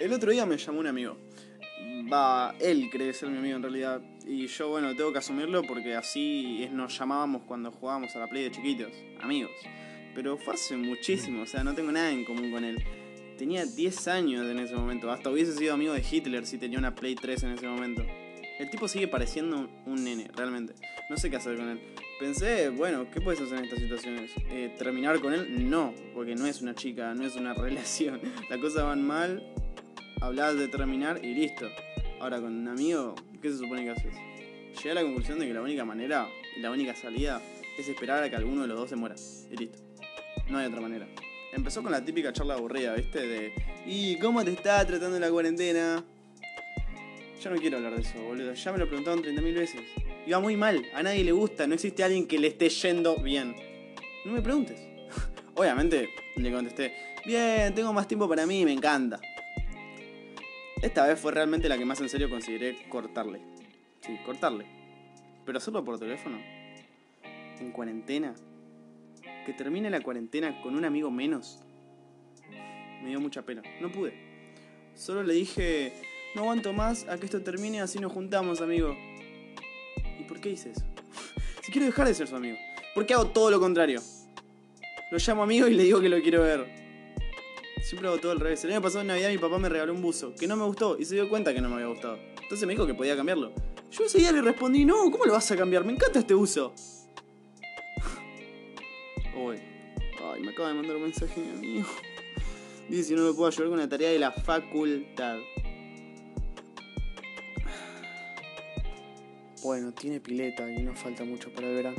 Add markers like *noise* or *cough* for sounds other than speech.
El otro día me llamó un amigo. Va, él cree ser mi amigo en realidad. Y yo, bueno, tengo que asumirlo porque así nos llamábamos cuando jugábamos a la Play de chiquitos, amigos. Pero fue hace muchísimo, o sea, no tengo nada en común con él. Tenía 10 años en ese momento. Hasta hubiese sido amigo de Hitler si tenía una Play 3 en ese momento. El tipo sigue pareciendo un, un nene, realmente. No sé qué hacer con él. Pensé, bueno, ¿qué puedes hacer en estas situaciones? Eh, ¿Terminar con él? No, porque no es una chica, no es una *laughs* relación. Las cosas van mal, hablas de terminar y listo. Ahora, con un amigo, ¿qué se supone que haces? Llegué a la conclusión de que la única manera y la única salida es esperar a que alguno de los dos se muera. Y listo. No hay otra manera. Empezó con la típica charla aburrida, ¿viste? De, ¿y cómo te está tratando la cuarentena? Yo no quiero hablar de eso, boludo. Ya me lo preguntaron 30.000 veces. Iba muy mal, a nadie le gusta, no existe alguien que le esté yendo bien. No me preguntes. *laughs* Obviamente le contesté, bien, tengo más tiempo para mí, me encanta. Esta vez fue realmente la que más en serio consideré cortarle. Sí, cortarle. Pero hacerlo por teléfono. En cuarentena. Que termine la cuarentena con un amigo menos. Me dio mucha pena. No pude. Solo le dije, no aguanto más a que esto termine, así nos juntamos, amigo. ¿Y por qué hice eso? *laughs* si quiero dejar de ser su amigo. ¿Por qué hago todo lo contrario? Lo llamo amigo y le digo que lo quiero ver. Siempre hago todo al revés. El año pasado en Navidad mi papá me regaló un buzo que no me gustó y se dio cuenta que no me había gustado. Entonces me dijo que podía cambiarlo. Yo ese día le respondí, no, ¿cómo lo vas a cambiar? Me encanta este buzo. *laughs* Uy. Ay, me acaba de mandar un mensaje mi amigo. Dice si no me puedo ayudar con una tarea de la facultad. Bueno, tiene pileta y no falta mucho para el verano.